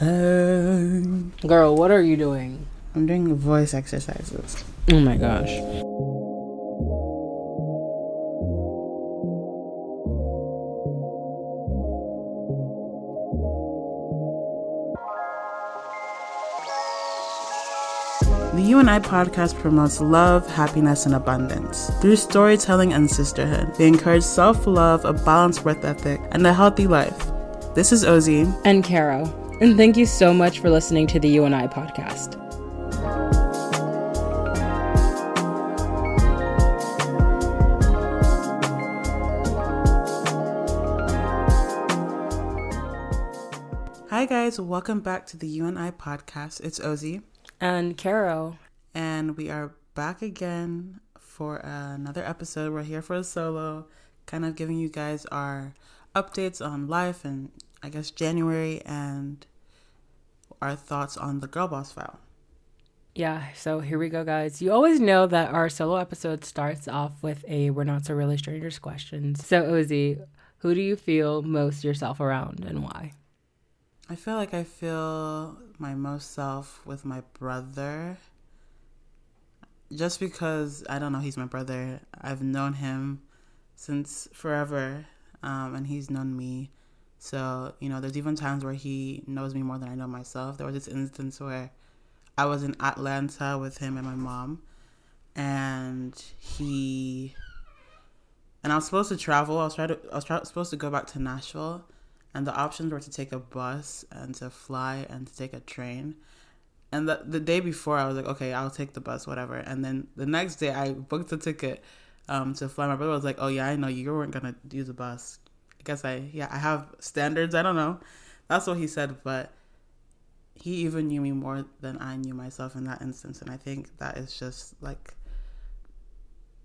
Girl, what are you doing? I'm doing voice exercises. Oh my gosh. The You and I podcast promotes love, happiness, and abundance. Through storytelling and sisterhood, they encourage self love, a balanced work ethic, and a healthy life. This is Ozzy. And Caro. And thank you so much for listening to the You and I podcast. Hi, guys. Welcome back to the You and I podcast. It's Ozzy. And Caro. And we are back again for another episode. We're here for a solo, kind of giving you guys our updates on life and I guess January and our thoughts on the Girl Boss file. Yeah, so here we go, guys. You always know that our solo episode starts off with a We're Not So Really Strangers questions. So, Ozzy, who do you feel most yourself around and why? I feel like I feel my most self with my brother. Just because, I don't know, he's my brother. I've known him since forever, um, and he's known me. So, you know, there's even times where he knows me more than I know myself. There was this instance where I was in Atlanta with him and my mom, and he and I was supposed to travel. I was trying to I was supposed to go back to Nashville, and the options were to take a bus and to fly and to take a train. And the the day before, I was like, okay, I'll take the bus, whatever. And then the next day, I booked a ticket um, to fly. My brother was like, oh yeah, I know you weren't gonna use the bus. I guess I yeah I have standards. I don't know. That's what he said, but he even knew me more than I knew myself in that instance, and I think that is just like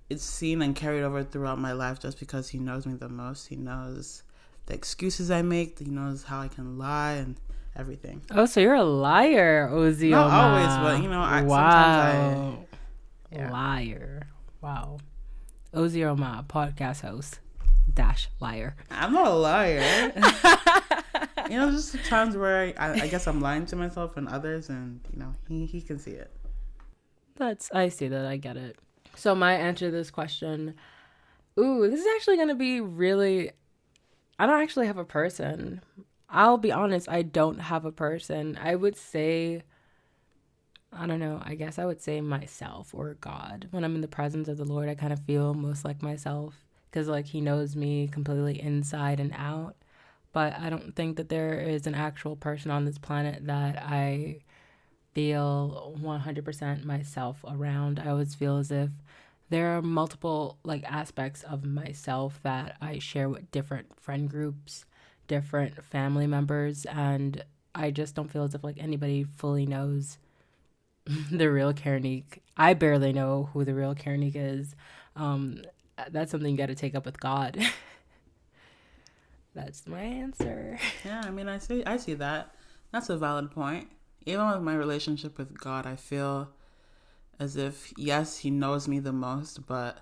it's seen and carried over throughout my life just because he knows me the most. He knows the excuses I make. He knows how I can lie and everything. Oh, so you're a liar, Ozzy. Not always, but you know, I, wow. sometimes I yeah. liar. Wow, Ozzy Oma, podcast host dash liar. I'm not a liar. you know, just times where I, I guess I'm lying to myself and others, and you know, he he can see it. That's I see that. I get it. So my answer to this question, ooh, this is actually gonna be really. I don't actually have a person. I'll be honest, I don't have a person. I would say. I don't know. I guess I would say myself or God. When I'm in the presence of the Lord, I kind of feel most like myself because like He knows me completely inside and out. But I don't think that there is an actual person on this planet that I feel 100% myself around. I always feel as if there are multiple like aspects of myself that I share with different friend groups, different family members, and I just don't feel as if like anybody fully knows the real Karenique. I barely know who the real Karenique is. Um, Uh, that's something you got to take up with God. that's my answer. Yeah, I mean, I see, I see that. That's a valid point. Even with my relationship with God, I feel as if yes, He knows me the most, but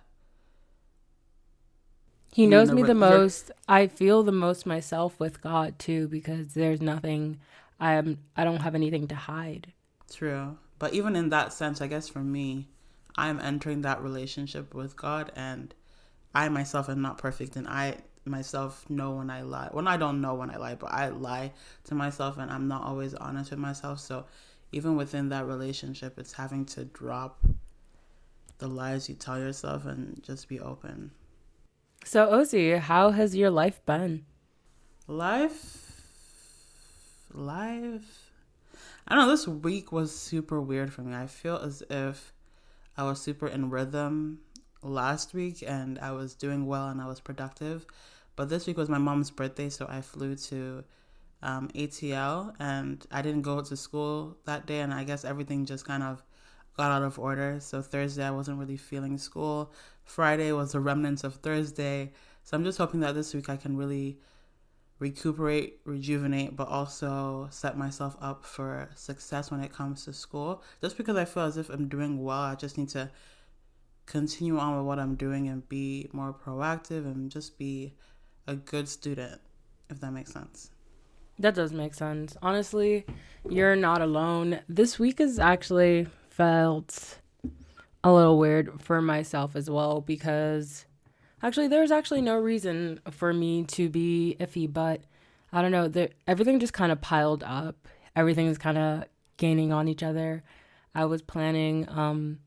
He knows me the most. I feel the most myself with God too, because there's nothing. I'm. I don't have anything to hide. True, but even in that sense, I guess for me, I'm entering that relationship with God, and I myself am not perfect, and I myself know when I lie. Well, I don't know when I lie, but I lie to myself, and I'm not always honest with myself. So, even within that relationship, it's having to drop the lies you tell yourself and just be open. So, Ozzy, how has your life been? Life, life. I don't know. This week was super weird for me. I feel as if I was super in rhythm last week and I was doing well and I was productive. But this week was my mom's birthday, so I flew to um, ATL and I didn't go to school that day. And I guess everything just kind of got out of order. So Thursday, I wasn't really feeling school. Friday was the remnants of Thursday. So I'm just hoping that this week I can really recuperate, rejuvenate, but also set myself up for success when it comes to school. Just because I feel as if I'm doing well, I just need to continue on with what I'm doing and be more proactive and just be a good student, if that makes sense. That does make sense. Honestly, you're not alone. This week has actually felt a little weird for myself as well because actually there's actually no reason for me to be iffy, but I don't know, there, everything just kind of piled up. Everything is kind of gaining on each other. I was planning um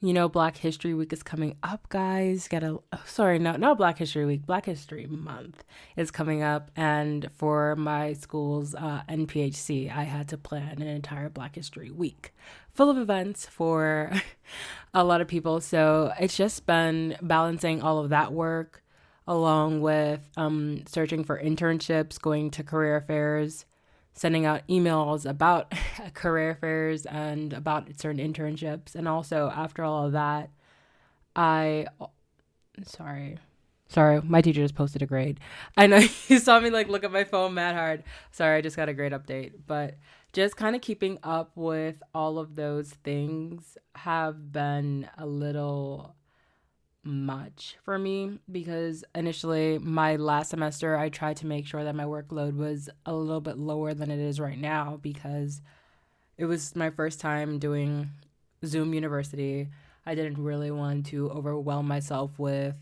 you know, Black History Week is coming up, guys. Got a oh, sorry, no, not Black History Week. Black History Month is coming up, and for my school's uh, NPHC, I had to plan an entire Black History Week full of events for a lot of people. So it's just been balancing all of that work along with um, searching for internships, going to career fairs, sending out emails about career fairs and about certain internships. And also, after all of that, I, sorry, sorry, my teacher just posted a grade. I know you saw me like look at my phone mad hard. Sorry, I just got a grade update. But just kind of keeping up with all of those things have been a little much for me because initially my last semester I tried to make sure that my workload was a little bit lower than it is right now because it was my first time doing Zoom University. I didn't really want to overwhelm myself with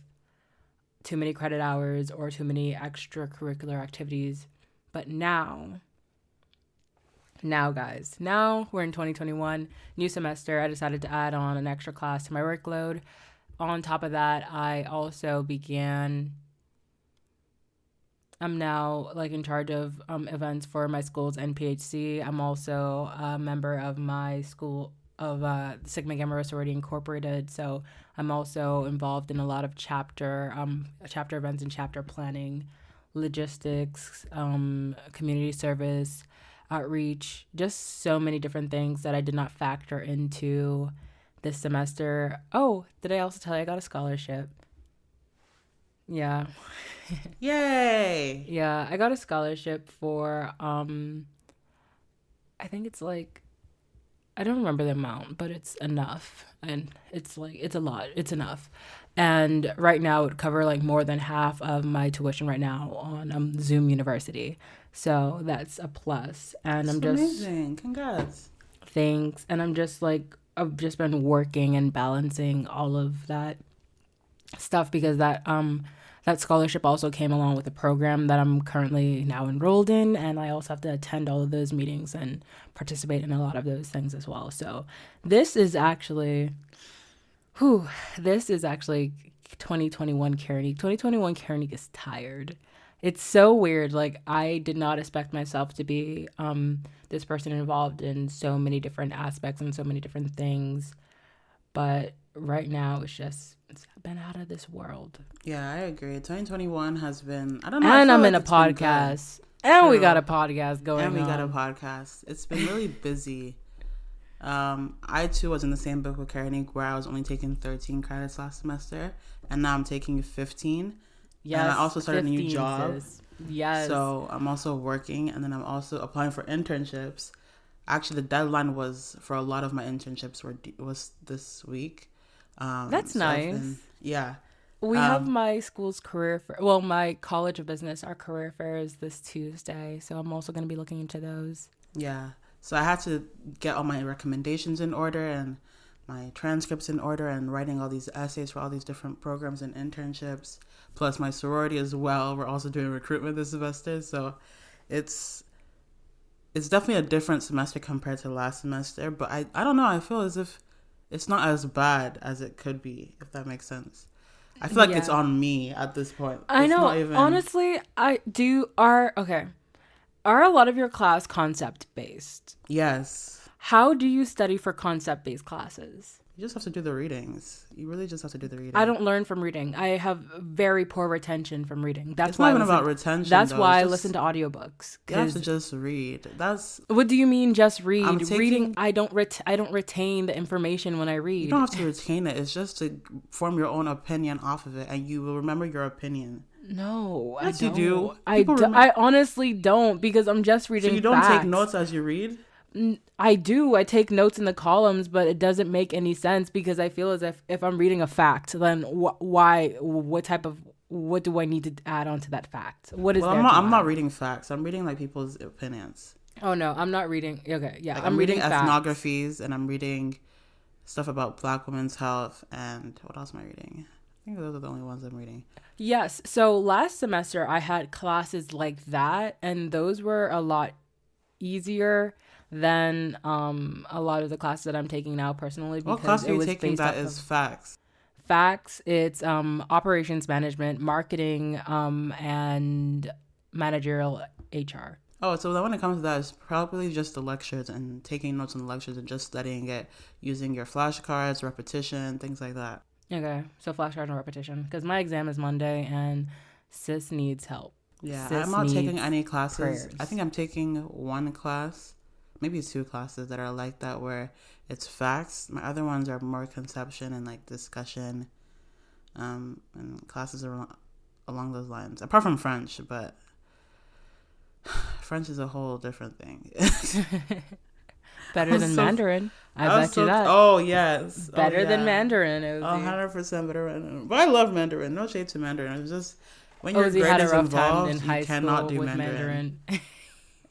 too many credit hours or too many extracurricular activities. But now, now, guys, now we're in 2021, new semester. I decided to add on an extra class to my workload on top of that, I also began. I'm now like in charge of um, events for my school's NPHC. I'm also a member of my school of uh, Sigma Gamma Rho Sorority Incorporated. So I'm also involved in a lot of chapter um, chapter events and chapter planning, logistics, um, community service, outreach, just so many different things that I did not factor into this semester. Oh, did I also tell you I got a scholarship? Yeah. Yay. yeah, I got a scholarship for um I think it's like I don't remember the amount, but it's enough. And it's like it's a lot. It's enough. And right now it would cover like more than half of my tuition right now on um, Zoom University. So that's a plus. And that's I'm just amazing. Congrats. Thanks. And I'm just like I've just been working and balancing all of that stuff because that um that scholarship also came along with a program that I'm currently now enrolled in and I also have to attend all of those meetings and participate in a lot of those things as well. So this is actually whew, this is actually 2021 Karenique. 2021 Karenique is tired it's so weird. Like I did not expect myself to be um this person involved in so many different aspects and so many different things. But right now it's just it's been out of this world. Yeah, I agree. 2021 has been I don't know. And I'm like in a podcast. And True. we got a podcast going And we on. got a podcast. It's been really busy. Um, I too was in the same book with Karen where I was only taking 13 credits last semester, and now I'm taking 15. Yes. And I also started a new job. Yes. So I'm also working and then I'm also applying for internships. Actually, the deadline was for a lot of my internships were was this week. Um, That's so nice. Been, yeah. We um, have my school's career fair. Well, my College of Business, our career fair is this Tuesday. So I'm also going to be looking into those. Yeah. So I had to get all my recommendations in order and my transcripts in order and writing all these essays for all these different programs and internships plus my sorority as well. We're also doing recruitment this semester so it's it's definitely a different semester compared to last semester but i i don't know i feel as if it's not as bad as it could be if that makes sense. I feel like yeah. it's on me at this point. I it's know even... honestly i do are okay. Are a lot of your class concept based yes how do you study for concept based classes? You just have to do the readings. You really just have to do the reading. I don't learn from reading. I have very poor retention from reading. That's it's why not even about retention. That's though. why just, I listen to audiobooks. You have to just read. That's what do you mean? Just read? Taking, reading. I don't ret- I don't retain the information when I read. You don't have to retain it. It's just to form your own opinion off of it, and you will remember your opinion. No, yes, I you do. I, do, I honestly don't because I'm just reading. So you don't facts. take notes as you read. I do. I take notes in the columns, but it doesn't make any sense because I feel as if if I'm reading a fact, then wh- why? What type of what do I need to add on to that fact? What is well, I'm not, I'm not reading facts. I'm reading like people's opinions. Oh no, I'm not reading. Okay, yeah, Like, I'm, reading, facts. ethnographies and I'm reading stuff about Black women's health and what else am I reading? I think those are the only ones I'm reading. Yes. So last semester I had classes like that and those were a lot easier than um a lot of the classes that I'm taking now personally because What class it are you taking that is facts? facts, it's um operations management, marketing, um and managerial HR. Oh, so when it comes to that, it's probably just the lectures and taking notes on the lectures and just studying it, using your flashcards, repetition, things like that. Okay. So flashcards and repetition because my exam is Monday and sis needs help. Yeah, Sis I'm not taking any classes. prayers. I think I'm taking one class, maybe two classes that are like that where it's facts. My other ones are more conception and like discussion, um, and classes are along those lines. Apart from French, but French is a whole different thing. Better I'm than so- Mandarin. I, was bet so- you that. Oh yes, Oh, Better than. Mandarin. A hundred percent better Mandarin. But I love Mandarin. No shade to Mandarin. It's just when your Ozzy grade had a is involved, in you high cannot school do with Mandarin. Mandarin.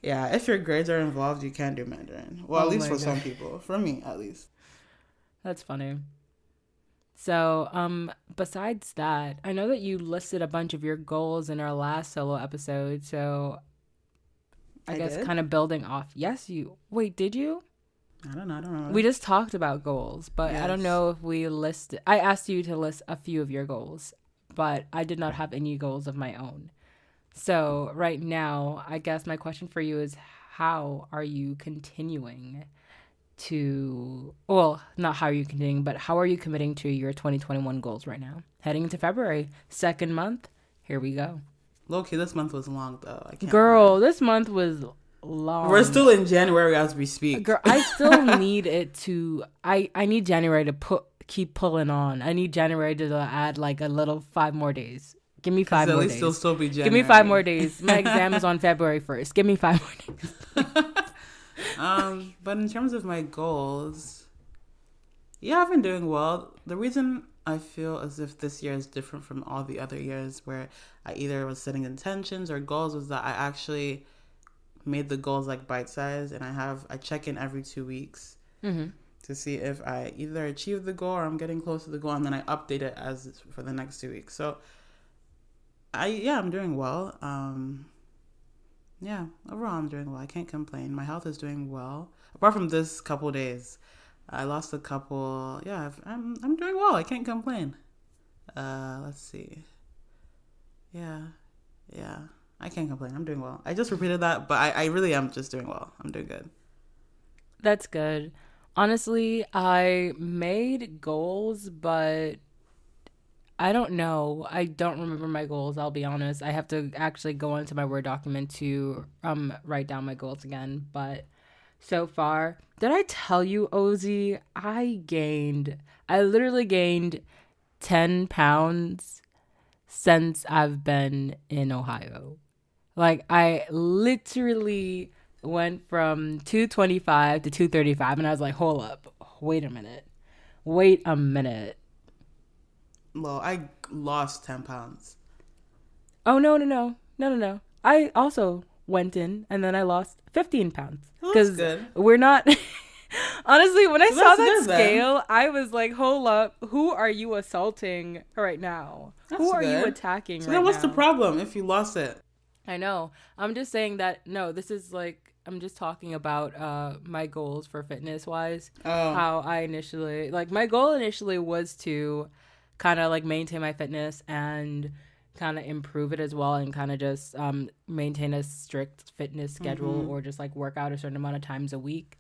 Yeah, if your grades are involved, you can do Mandarin. Well, at Oh least my for some people. For me, at least. That's funny. So, um, besides that, I know that you listed a bunch of your goals in our last solo episode. So, I, I guess did? kind of building off. Yes, you. Wait, did you? I don't know. I don't know. We just talked about goals, but I don't know if we listed. I asked you to list a few of your goals, but I did not have any goals of my own. So, right now, I guess my question for you is how are you continuing to, well, not how are you continuing, but how are you committing to your 2021 goals right now? Heading into February, second month, here we go. Low key, this month was long though. I can't Girl, this month was long. we're still in January as we speak. Girl, I still need it to. I I need January to put keep pulling on. I need January to add like a little five more days. Give me five more days. it'll still be January. Give me five more days. My exam is on February first. Give me five more days. um, but in terms of my goals, yeah, I've been doing well. The reason I feel as if this year is different from all the other years where I either was setting intentions or goals was that I actually made the goals like bite size and I have I check in every two weeks hmm to see if I either achieve the goal or I'm getting close to the goal and then I update it as for the next two weeks. So I yeah, I'm doing well. Um yeah, overall I'm doing well. I can't complain. My health is doing well. Apart from this couple days. I lost a couple yeah, I've, I'm I'm doing well. I can't complain. Uh let's see. Yeah. Yeah. I can't complain. I'm doing well. I just repeated that, but I, I really am just doing well. I'm doing good. That's good. Honestly, I made goals, but I don't know. I don't remember my goals. I'll be honest. I have to actually go into my Word document to um write down my goals again. But so far, did I tell you, Ozzy? I gained. I literally gained ten pounds since I've been in Ohio. Like I literally went from 225 to 235 and I was like, "Hold up. Wait a minute. Wait a minute. Well, I lost 10 pounds. Oh no, no, no. No, no, no. I also went in and then I lost 15 pounds Well, good. we're not Honestly, when I So saw that good, then. scale, I was like, "Hold up. Who are you assaulting right now? Who That's are you attacking So right then what's the problem if you lost it? I know. I'm just saying that no, this is like I'm just talking about uh my goals for fitness wise. Oh. How I initially like my goal initially was to kind of like maintain my fitness and kind of improve it as well and kind of just um maintain a strict fitness schedule Mhm. or just like work out a certain amount of times a week.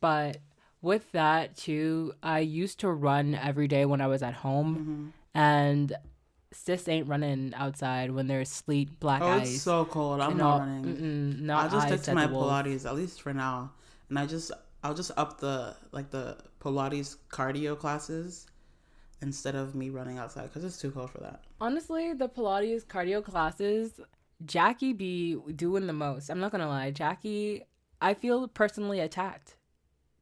But with that too, I used to run every day when I was at home Mhm. and sis ain't running outside when there's sleet, black Oh, ice. it's so cold. I'm not all- running. Not I'll just stick to my. Pilates at least for now, and I just I'll just up the like the Pilates cardio classes instead of me running outside because it's too cold for that. Honestly, the Pilates cardio classes, Jackie be doing the most. I'm not gonna lie, Jackie. I feel personally attacked.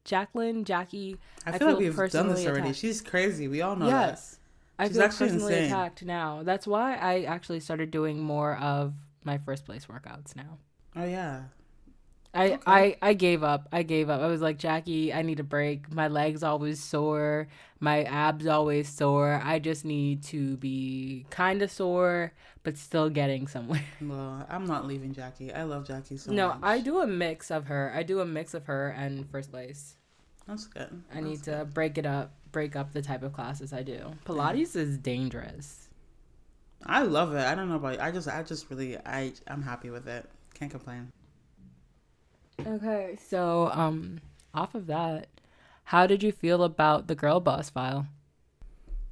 Jacqueline, Jackie. I I feel like we've done this already. attacked. She's crazy. We all know yes, I She's feel actually personally insane. attacked now. That's why I actually started doing more of my first place workouts now. Oh yeah. I, Okay. I I gave up. I gave up. I was like, Jackie, I need a break. My legs always sore. My abs always sore. I just need to be kind of sore, but still getting somewhere. Well, I'm not leaving Jackie. I love Jackie so no, much. I do a mix of her. I do a mix of her and first place. That's good. I need That's to break it up, break up the type of classes I do. Pilates is dangerous. I love it. I don't know about you. I just I just really I I'm happy with it. Can't complain. Okay, so um, off of that, how did you feel about the girl boss file?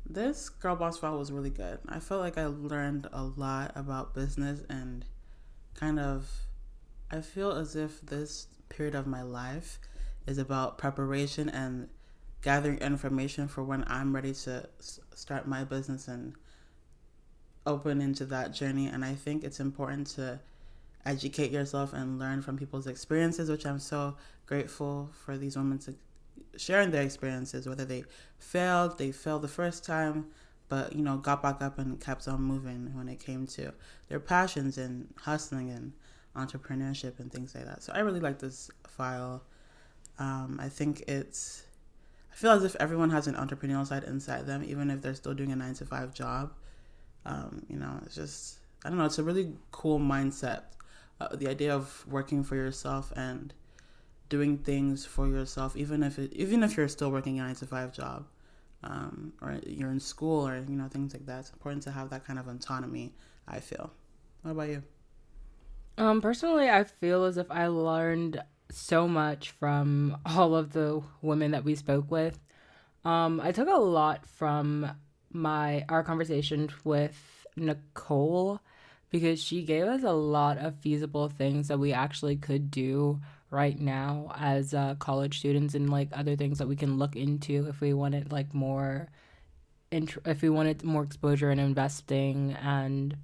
This girl boss file was really good. I felt like I learned a lot about business and kind of I feel as if this period of my life is about preparation and gathering information for when I'm ready to s- start my business and open into that journey and I think it's important to educate yourself and learn from people's experiences which I'm so grateful for these women to sharing their experiences whether they failed they failed the first time but you know got back up and kept on moving when it came to their passions and hustling and entrepreneurship and things like that. So i really like this file. Um, i think it's i feel as if everyone has an entrepreneurial side inside them even if they're still doing a nine to five job. Um, you know it's just i don't know it's a really cool mindset uh, the idea of working for yourself and doing things for yourself, even if it, even if you're still working a nine to five job, um, or you're in school or you know things like that. It's important to have that kind of autonomy. I feel. What about you? Um, personally, I feel as if I learned so much from all of the women that we spoke with. Um, I took a lot from my our conversation with Nicole because she gave us a lot of feasible things that we actually could do right now as uh, college students and like other things that we can look into if we wanted like more int- if we wanted more exposure in investing and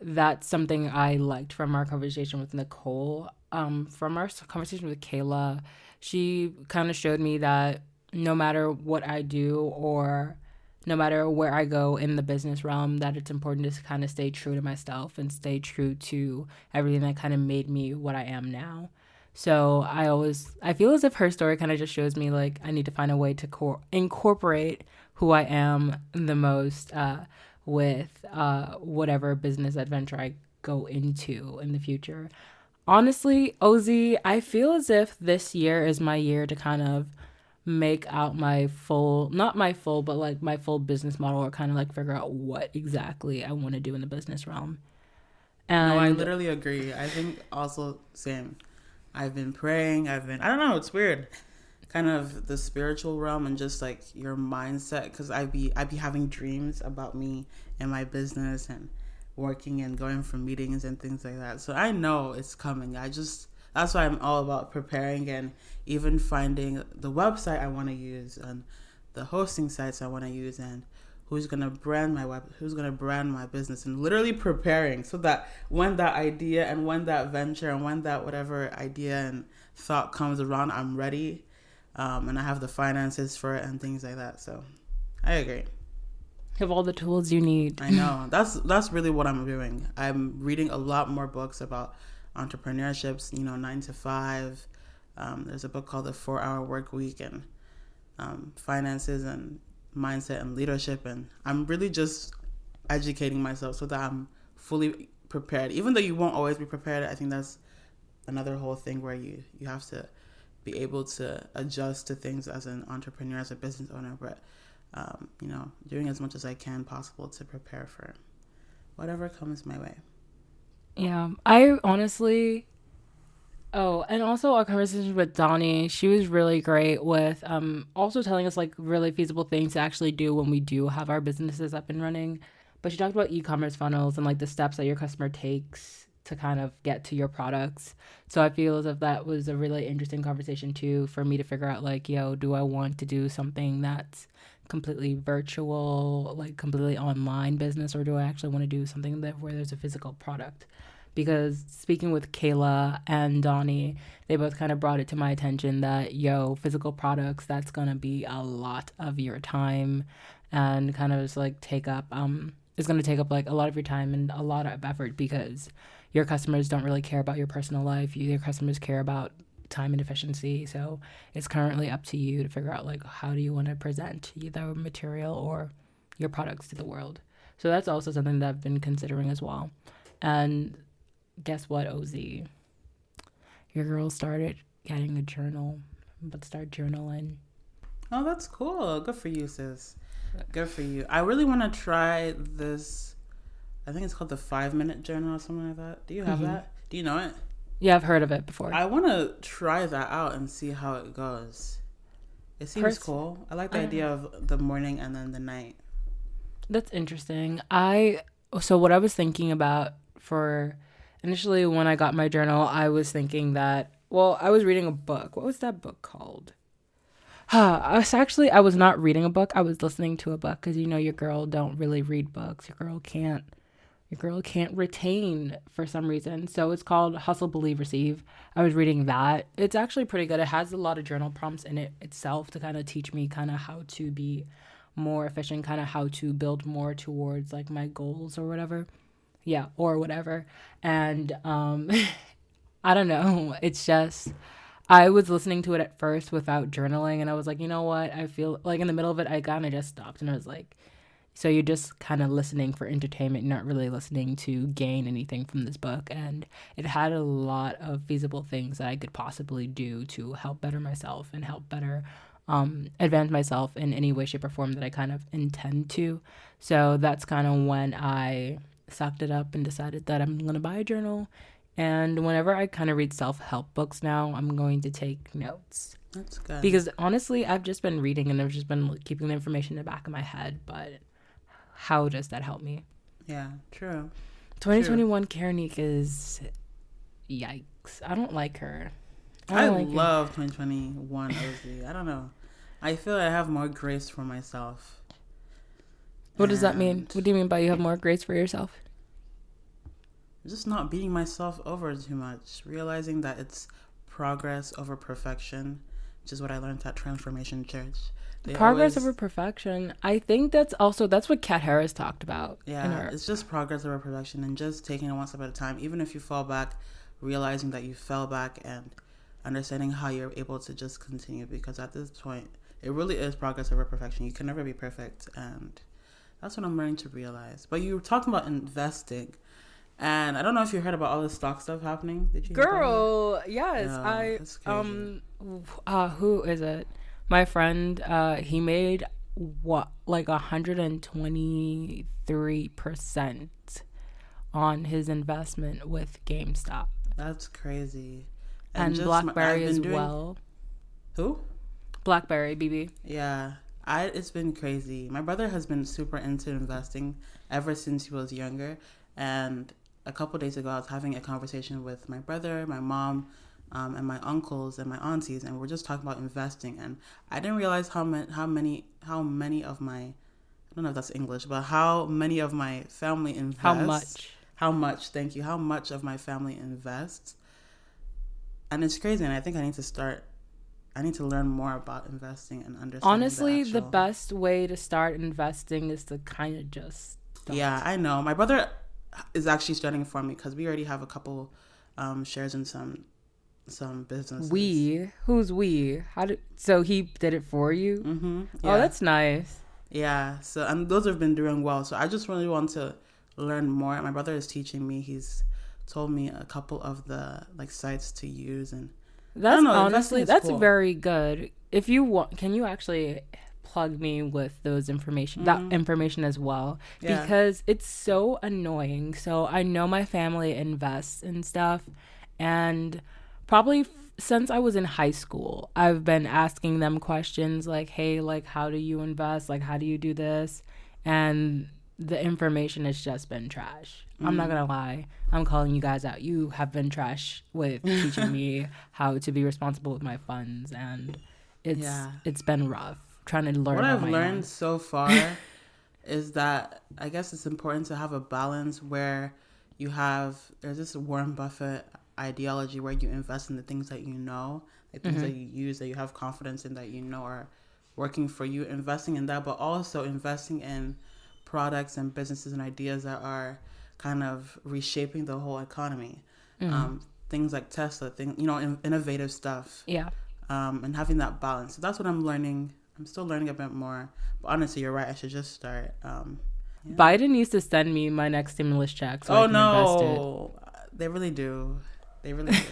that's something I liked from our conversation with Nicole. Um, from our conversation with Kayla, she kind of showed me that no matter what I do or no matter where I go in the business realm, that it's important to kind of stay true to myself and stay true to everything that kind of made me what I am now. So I always I feel as if her story kind of just shows me like I need to find a way to cor- incorporate who I am the most uh, with uh, whatever business adventure I go into in the future. Honestly, Oz, I feel as if this year is my year to kind of make out my full not my full but like my full business model or kind of like figure out what exactly I want to do in the business realm. And no, I literally agree. I think also same. I've been praying. I've been. I don't know. It's weird. Kind of the spiritual realm and just like your mindset. Because I'd be I'd be having dreams about me and my business and working and going for meetings and things like that. So I know it's coming. I just that's why I'm all about preparing and even finding the website I want to use and the hosting sites I want to use and who's gonna brand my web who's gonna brand my business and literally preparing so that when that idea and when that venture and when that whatever idea and thought comes around i'm ready um, and i have the finances for it and things like that. So i agree. Have all the tools you need. i know. That's that's really what i'm doing. I'm reading a lot more books about entrepreneurships you know nine to five. Um, there's a book called the four hour work week and um, finances and mindset and leadership. And i'm really just educating myself so that i'm fully prepared. Even though you won't always be prepared i think that's another whole thing where you you have to be able to adjust to things as an entrepreneur as a business owner. But um, you know doing as much as i can possible to prepare for whatever comes my way Yeah, I honestly. Oh, and also our conversation with Donnie, she was really great with um also telling us like really feasible things to actually do when we do have our businesses up and running. But she talked about e-commerce funnels and like the steps that your customer takes to kind of get to your products. So I feel as if that was a really interesting conversation too for me to figure out like, yo, do I want to do something that's completely virtual, like completely online business, or do I actually want to do something that where there's a physical product? Because speaking with Kayla and Donnie, they both kind of brought it to my attention that yo, physical products, that's gonna be a lot of your time and kind of just like take up um going to take up like a lot of your time and a lot of effort because your customers don't really care about your personal life. Your customers care about time and efficiency. So it's currently up to you to figure out like how do you want to present either material or your products to the world. So that's also something that I've been considering as well. And guess what, OZ? Your girl started getting a journal, but start journaling. Oh, that's cool. Good for you, sis. Good for you. I really want to try this. I think it's called the five minute journal or something like that. Do you have mm-hmm. that? Do you know it? Yeah, I've heard of it before. I want to try that out and see how it goes. It seems Pers- cool. I like the I idea of the morning and then the night. That's interesting. I so what I was thinking about for initially when I got my journal, I was thinking that well, I was reading a book. What was that book called? I was actually I was not reading a book. I was listening to a book because you know your girl don't really read books. Your girl can't. Your girl can't retain for some reason. So it's called Hustle Believe Receive. I was reading that. It's actually pretty good. It has a lot of journal prompts in it itself to kind of teach me kind of how to be more efficient, kind of how to build more towards like my goals or whatever. Yeah, or whatever. And um I don't know. It's just I was listening to it at first without journaling, and I was like, you know what? I feel like in the middle of it, I kind of just stopped and I was like, so you're just kind of listening for entertainment, not really listening to gain anything from this book. And it had a lot of feasible things that I could possibly do to help better myself and help better um, advance myself in any way, shape, or form that I kind of intend to. So that's kind of when I sucked it up and decided that I'm going to buy a journal and whenever I kind of read self help books now, I'm going to take notes. That's good. Because honestly, I've just been reading and I've just been keeping the information in the back of my head. But how does that help me? Yeah, true. 2021 Karenique is yikes. I don't like her. I, I like love her. 2021 OZ. I don't know. I feel I have more grace for myself. What and does that mean? What do you mean by you have more grace for yourself? just not beating myself over too much, realizing that it's progress over perfection, which is what I learned at Transformation Church. They progress always, over perfection. I think that's also that's what Kat Harris talked about. Yeah, it's just progress over perfection and just taking it one step at a time. Even if you fall back, realizing that you fell back and understanding how you're able to just continue. Because at this point, it really is progress over perfection. You can never be perfect, and that's what I'm learning to realize. But you were talking about investing. And I don't know if you heard about all the stock stuff happening. Did you? Girl, yes, no, I um, uh, who is it? My friend, uh, he made what like a hundred and twenty three percent on his investment with GameStop. That's crazy. And, and BlackBerry as doing... well. Who? BlackBerry BB. Yeah, I. It's been crazy. My brother has been super into investing ever since he was younger, and a couple days ago, I was having a conversation with my brother, my mom, um, and my uncles and my aunties, and we're just talking about investing. And I didn't realize how many, how many, how many of my, I don't know if that's English, but how many of my family invest. How much? How much? Thank you. How much of my family invests? And it's crazy, and I think I need to start. I need to learn more about investing and understand. Honestly, the, actual... the best way to start investing is to kind of just. Yeah, I know. My brother is actually starting for me because we already have a couple um, shares in some some businesses. We who's we? How did so he did it for you? Mm-hmm. Oh, yeah. Oh, that's nice. Yeah. So and those have been doing well. So I just really want to learn more. My brother is teaching me. He's told me a couple of the like sites to use and that's know, honestly that's cool. very good. If you want, can you actually plug me with those information mm-hmm. that information as well yeah. because it's so annoying. So I know my family invests in stuff and probably f- since I was in high school, I've been asking them questions like, "Hey, like how do you invest? Like how do you do this?" And the information has just been trash. Mm. I'm not mm. gonna lie. I'm calling you guys out. You have been trash with teaching me how to be responsible with my funds, and it's yeah. it's been rough trying to learn. What I've learned own. so far is that I guess it's important to have a balance where you have there's this Warren Buffett ideology where you invest in the things that you know, the things mm-hmm. that you use that you have confidence in that you know are working for you, investing in that, but also investing in products and businesses and ideas that are kind of reshaping the whole economy. Mm-hmm. Um, things like Tesla, thing, you know, in, innovative stuff, Yeah. um, and having that balance. So that's what I'm learning. I'm still learning a bit more. But honestly, you're right. I should just start. Um, yeah. Biden needs to send me my next stimulus check. So I oh can invest it. no, they really do. They really do.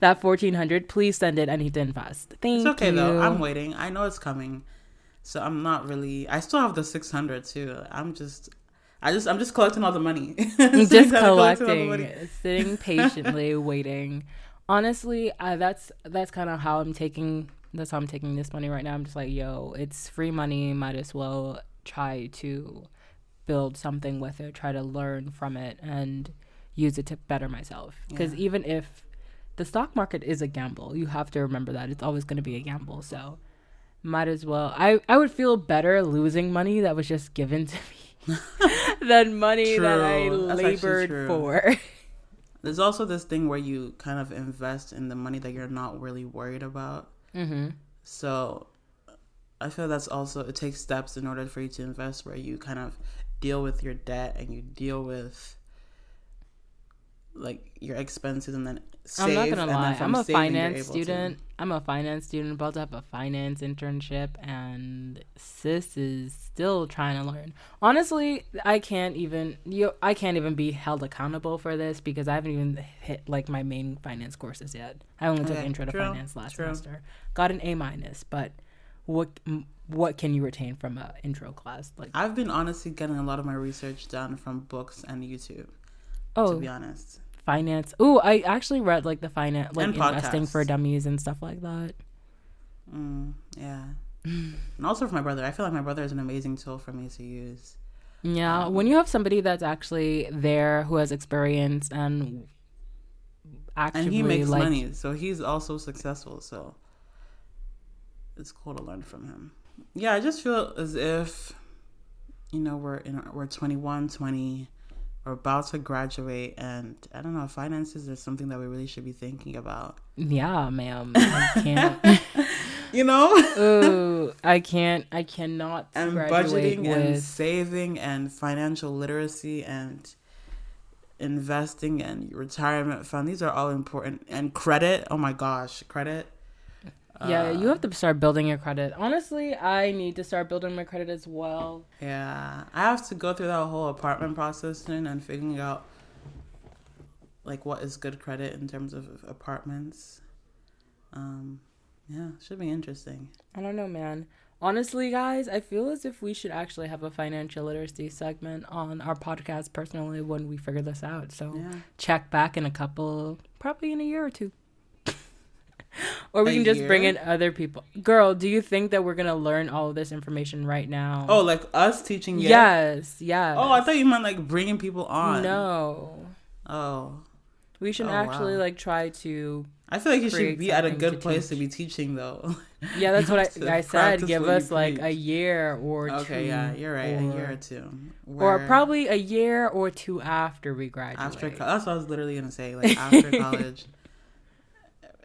That fourteen hundred, please send it. I need to invest. Thank it's okay you. though. I'm waiting. I know it's coming. So I'm not really. I still have the 600 too. I'm just. I just. I'm just collecting all the money. just collecting money. sitting patiently, waiting. Honestly, I, that's that's kind of how I'm taking. That's how I'm taking this money right now. I'm just like, yo, it's free money. Might as well try to build something with it. Try to learn from it and use it to better myself. Because Yeah. even if the stock market is a gamble, you have to remember that it's always going to be a gamble. So might as well. I I would feel better losing money that was just given to me than money that I That's labored for. There's also this thing where you kind of invest in the money that you're not really worried about. Mm-hmm. So I feel that's also it takes steps in order for you to invest where you kind of deal with your debt and you deal with like your expenses and then save. I'm not gonna lie. I'm a finance able to- student. I'm a finance student about to have a finance internship, and sis is still trying to learn. Honestly, I can't even you. I can't even be held accountable for this because I haven't even hit like my main finance courses yet. I only took Okay, intro to true, finance last true. semester. Got an A minus, but what what can you retain from a intro class? Like I've been honestly getting a lot of my research done from books and YouTube. oh, To be oh, honest, finance. Oh, I actually read like the finance, like investing for dummies and stuff like that. mm, yeah. and also for my brother, I feel like my brother is an amazing tool for me to use. Yeah, Um, when you have somebody that's actually there who has experience and actually and he makes like money, so he's also successful. So it's cool to learn from him. Yeah, I just feel as if you know we're in we're 21, 20, we're about to graduate, and I don't know, finances is something that we really should be thinking about. yeah, ma'am. I can't. You know, Ooh, I can't. I cannot and budgeting and saving and financial literacy and investing and retirement fund. These are all important. And credit. Oh my gosh, credit. Yeah, you Uh, have to start building your credit. Honestly, I need to start building my credit as well. Yeah, I have to go through that whole apartment process soon and figuring out like what is good credit in terms of apartments. Um, yeah, should be interesting. I don't know, man. Honestly, guys, I feel as if we should actually have a financial literacy segment on our podcast personally when we figure this out. So Yeah, check back in a couple, probably in a year or two. Or we can just bring in other people. Girl, do you think that we're gonna learn all of this information right now? Oh, like us teaching. yes, yes. Oh, I thought you meant like bringing people on. No, Oh, we should Oh, actually wow. like try to. I feel like you should be at a good to place to be teaching though. Yeah, that's what I, I said. Give us like a year or two. okay, yeah, you're right. a year or- or two, or probably a year or two after we graduate. after. That's what I was literally gonna say. Like after college,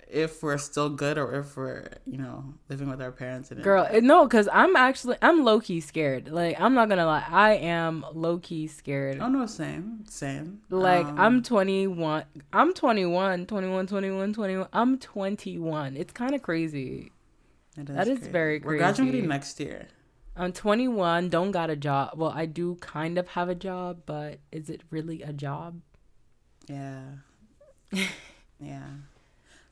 if we're still good or if we're you know living with our parents and Girl, it- no, because I'm actually I'm low key scared. Like I'm not gonna lie, I am low key scared. Oh no, same, same. Like Um, I'm 21. I'm 21, 21, 21, 21. I'm 21. It's kind of crazy. it that is very crazy. We're graduating next year. I'm 21, don't got a job. Well, I do kind of have a job, but is it really a job? Yeah. yeah.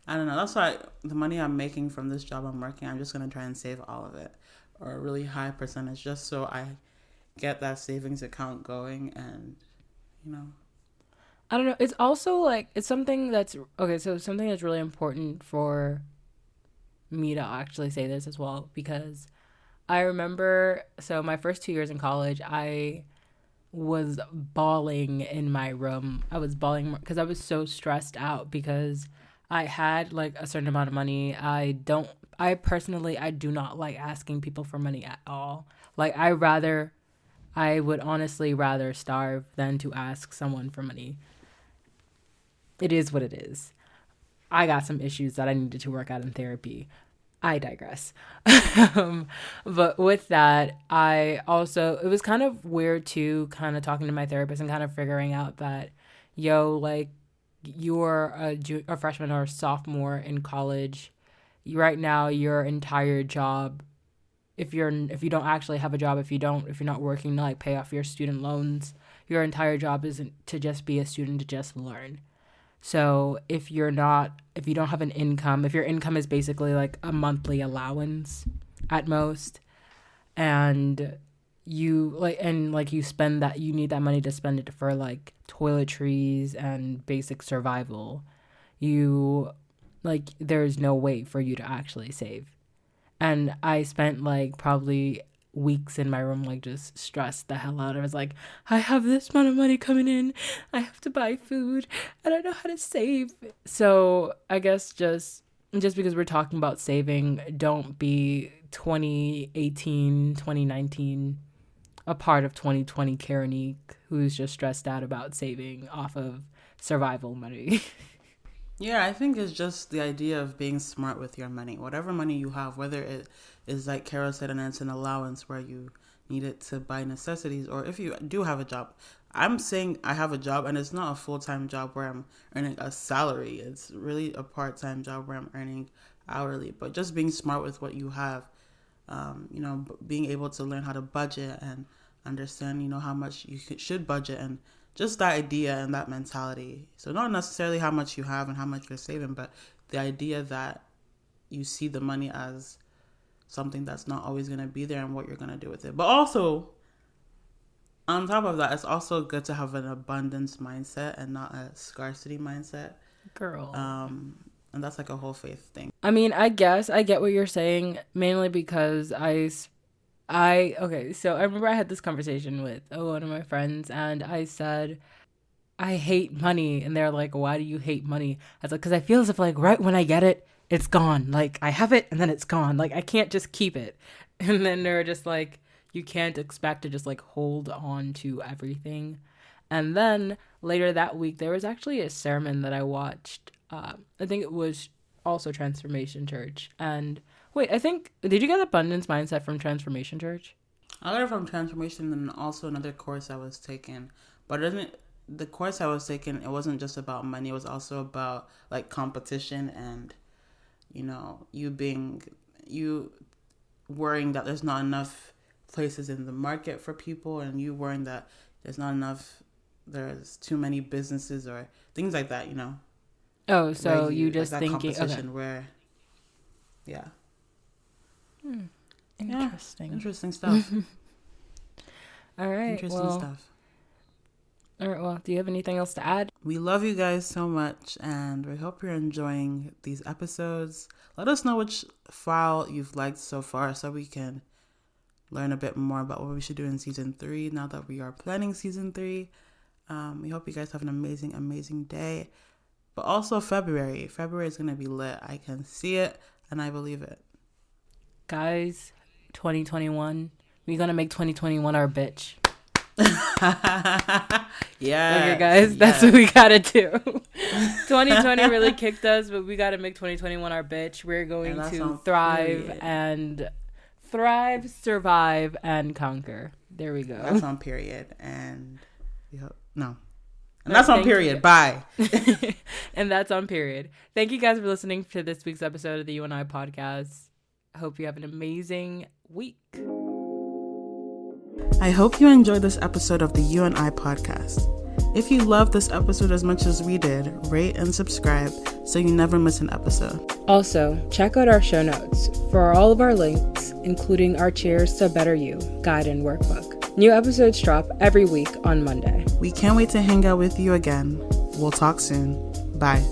I don't know. That's why the money I'm making from this job I'm working, I'm just gonna try and save all of it, or a really high percentage, just so I get that savings account going, and you know, I don't know. It's also like it's something that's okay. So something that's really important for me to actually say this as well because I remember. So my first two years in college, I was bawling in my room. I was bawling because I was so stressed out because I had like a certain amount of money. I don't. I personally, I do not like asking people for money at all. Like I rather. I would honestly rather starve than to ask someone for money it is what it is. I got some issues that I needed to work out in therapy. I digress. um, but with that, I also, it was kind of weird too, kind of talking to my therapist and kind of figuring out that, yo, like, you're a, a freshman or a sophomore in college. Right now, your entire job, if you're if you don't actually have a job, if you don't if you're not working to like pay off your student loans, your entire job isn't to just be a student to just learn. So if you're not, if you don't have an income, if your income is basically like a monthly allowance at most, and you like and like you spend that you need that money to spend it for like toiletries and basic survival you like there's no way for you to actually save and i spent like probably weeks in my room, like just stressed the hell out. I was like, I have this amount of money coming in. I have to buy food. I don't know how to save. So I guess just just because we're talking about saving, don't be 2018, 2019 a part of 2020 Karenique who's just stressed out about saving off of survival money. Yeah, I think it's just the idea of being smart with your money. Whatever money you have, whether it is like Carol said, and it's an allowance where you need it to buy necessities, or if you do have a job. I'm saying I have a job, and it's not a full time job where I'm earning a salary. It's really a part time job where I'm earning hourly. But just being smart with what you have, um, you know, being able to learn how to budget and understand, you know, how much you should budget and just that idea and that mentality. So not necessarily how much you have and how much you're saving, but the idea that you see the money as something that's not always going to be there and what you're going to do with it. But also on top of that, it's also good to have an abundance mindset and not a scarcity mindset. Girl. Um and that's like a whole faith thing. I mean, I guess I get what you're saying mainly because I I okay, so I remember I had this conversation with oh, one of my friends, and I said, I hate money, and they're like, Why do you hate money? I was like, Because I feel as if like right when I get it, it's gone. Like I have it, and then it's gone. Like I can't just keep it. And then they're just like, You can't expect to just like hold on to everything. And then later that week, there was actually a sermon that I watched. Uh, I think it was also Transformation Church, and Wait, I think did you get abundance mindset from Transformation Church? I got it from Transformation and also another course I was taking. But it didn't the course I was taking it wasn't just about money, it was also about like competition and you know, you being you worrying that there's not enough places in the market for people and you worrying that there's not enough there's too many businesses or things like that, you know. Oh, so you, you just like thinking okay. where yeah. Hmm. Interesting. Yeah, interesting stuff. all right. Interesting well, stuff. All right. Well, do you have anything else to add? We love you guys so much, and we hope you're enjoying these episodes. Let us know which file you've liked so far, so we can learn a bit more about what we should do in season three. Now that we are planning season three, um, we hope you guys have an amazing, amazing day. But also February. February is gonna be lit. I can see it, and I believe it guys, 2021, we're gonna make 2021 our bitch. yeah. Okay, guys, that's what we gotta do. 2020 really kicked us, but we gotta make 2021 our bitch. We're going to thrive period. and thrive, survive, and conquer. There we go. That's on period. And hope, no. And that's on period. You. Bye. and that's on period. Thank you guys for listening to this week's episode of the You and I podcast. I hope you have an amazing week. I hope you enjoyed this episode of the You and I podcast. If you loved this episode as much as we did, rate and subscribe so you never miss an episode. Also, check out our show notes for all of our links, including our Cheers to Better You guide and workbook. New episodes drop every week on Monday. We can't wait to hang out with you again. We'll talk soon. Bye.